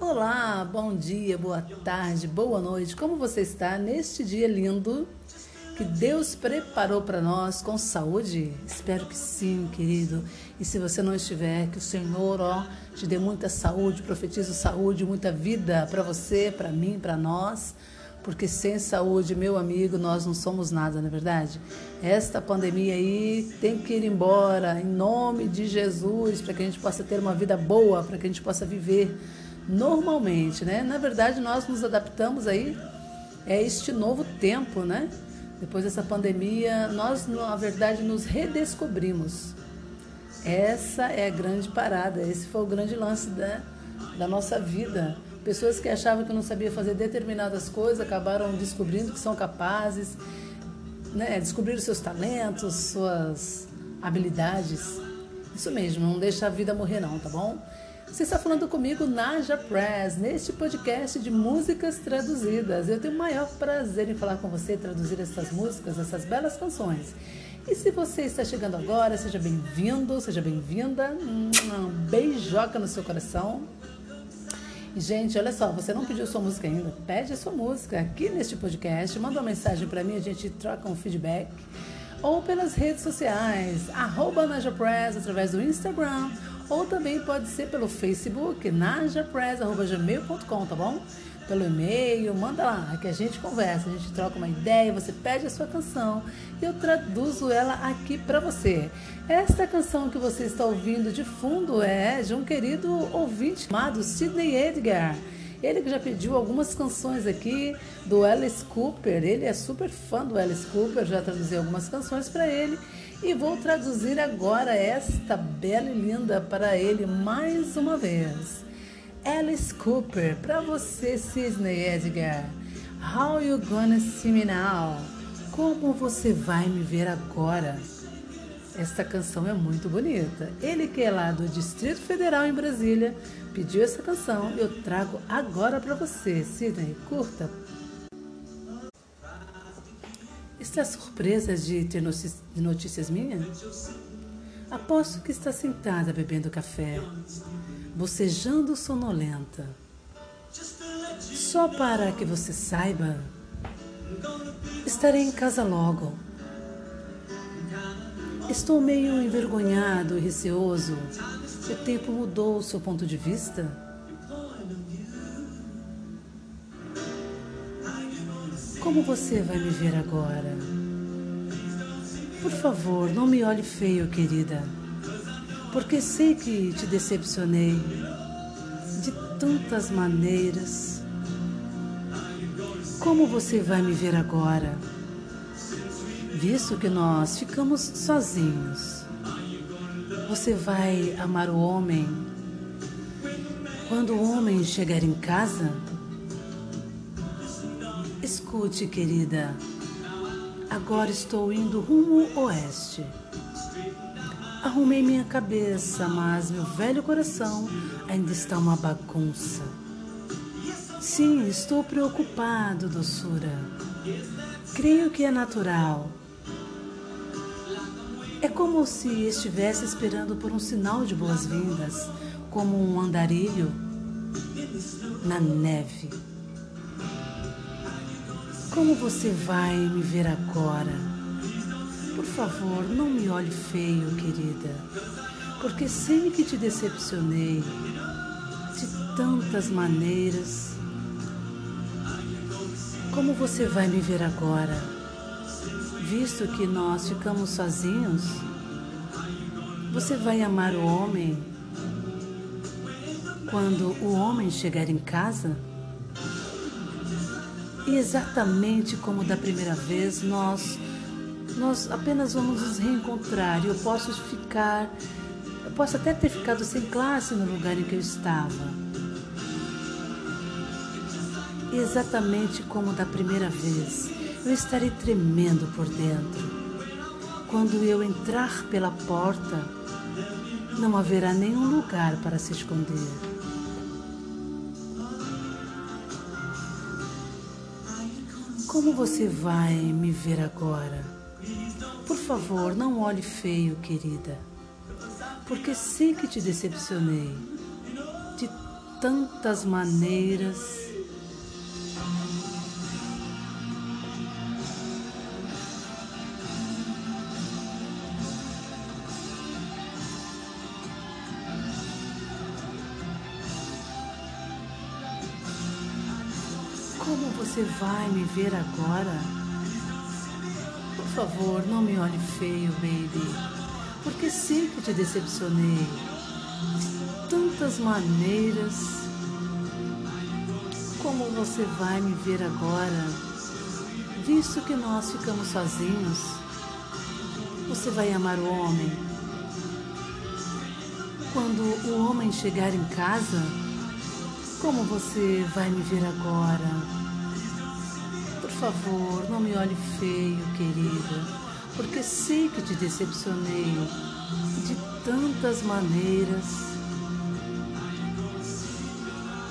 Olá, bom dia, boa tarde, boa noite. Como você está neste dia lindo que Deus preparou para nós com saúde? Espero que sim, querido. E se você não estiver, que o Senhor, ó, te dê muita saúde, profetizo saúde, muita vida para você, para mim, para nós. Porque sem saúde, meu amigo, nós não somos nada, não é verdade? Esta pandemia aí tem que ir embora em nome de Jesus, para que a gente possa ter uma vida boa, para que a gente possa viver normalmente, né? Na verdade, nós nos adaptamos aí a este novo tempo, né? Depois dessa pandemia, nós, na verdade, nos redescobrimos. Essa é a grande parada, esse foi o grande lance da, da nossa vida. Pessoas que achavam que não sabia fazer determinadas coisas acabaram descobrindo que são capazes, né? descobriram seus talentos, suas habilidades. Isso mesmo, não deixa a vida morrer não, tá bom? Você está falando comigo, Naja Press, neste podcast de músicas traduzidas. Eu tenho o maior prazer em falar com você traduzir essas músicas, essas belas canções. E se você está chegando agora, seja bem-vindo, seja bem-vinda. Um beijoca no seu coração. Gente, olha só, você não pediu sua música ainda? Pede a sua música aqui neste podcast. Manda uma mensagem para mim, a gente troca um feedback. Ou pelas redes sociais, arroba Press, através do Instagram ou também pode ser pelo Facebook, najapress.gmail.com, tá bom? Pelo e-mail, manda lá, que a gente conversa, a gente troca uma ideia, você pede a sua canção e eu traduzo ela aqui para você. Esta canção que você está ouvindo de fundo é de um querido ouvinte chamado Sidney Edgar. Ele que já pediu algumas canções aqui do Alice Cooper. Ele é super fã do Alice Cooper, já traduzi algumas canções para ele. E vou traduzir agora esta bela e linda para ele mais uma vez. Alice Cooper, para você, Sidney Edgar. How you gonna see me now? Como você vai me ver agora? Esta canção é muito bonita. Ele que é lá do Distrito Federal em Brasília pediu essa canção e eu trago agora para você. Sidney, curta, Está surpresa de ter notícias minhas? Aposto que está sentada bebendo café, bocejando sonolenta. Só para que você saiba, estarei em casa logo. Estou meio envergonhado e receoso. O tempo mudou o seu ponto de vista? Como você vai me ver agora? Por favor, não me olhe feio, querida, porque sei que te decepcionei de tantas maneiras. Como você vai me ver agora? Visto que nós ficamos sozinhos, você vai amar o homem quando o homem chegar em casa? Escute, querida. Agora estou indo rumo oeste. Arrumei minha cabeça, mas meu velho coração ainda está uma bagunça. Sim, estou preocupado, doçura. Creio que é natural. É como se estivesse esperando por um sinal de boas-vindas, como um andarilho na neve. Como você vai me ver agora? Por favor, não me olhe feio, querida, porque sei que te decepcionei de tantas maneiras. Como você vai me ver agora? Visto que nós ficamos sozinhos, você vai amar o homem quando o homem chegar em casa? E exatamente como da primeira vez, nós nós apenas vamos nos reencontrar e eu posso ficar, eu posso até ter ficado sem classe no lugar em que eu estava. Exatamente como da primeira vez, eu estarei tremendo por dentro. Quando eu entrar pela porta, não haverá nenhum lugar para se esconder. Como você vai me ver agora? Por favor, não olhe feio, querida, porque sei que te decepcionei de tantas maneiras. Como você vai me ver agora? Por favor, não me olhe feio, baby, porque sei que te decepcionei de tantas maneiras. Como você vai me ver agora? Visto que nós ficamos sozinhos, você vai amar o homem. Quando o homem chegar em casa, como você vai me ver agora? Por favor, não me olhe feio, querida, porque sei que te decepcionei de tantas maneiras.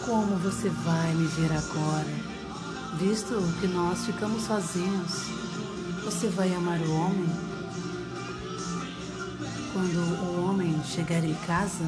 Como você vai me ver agora? Visto que nós ficamos sozinhos, você vai amar o homem? Quando o homem chegar em casa,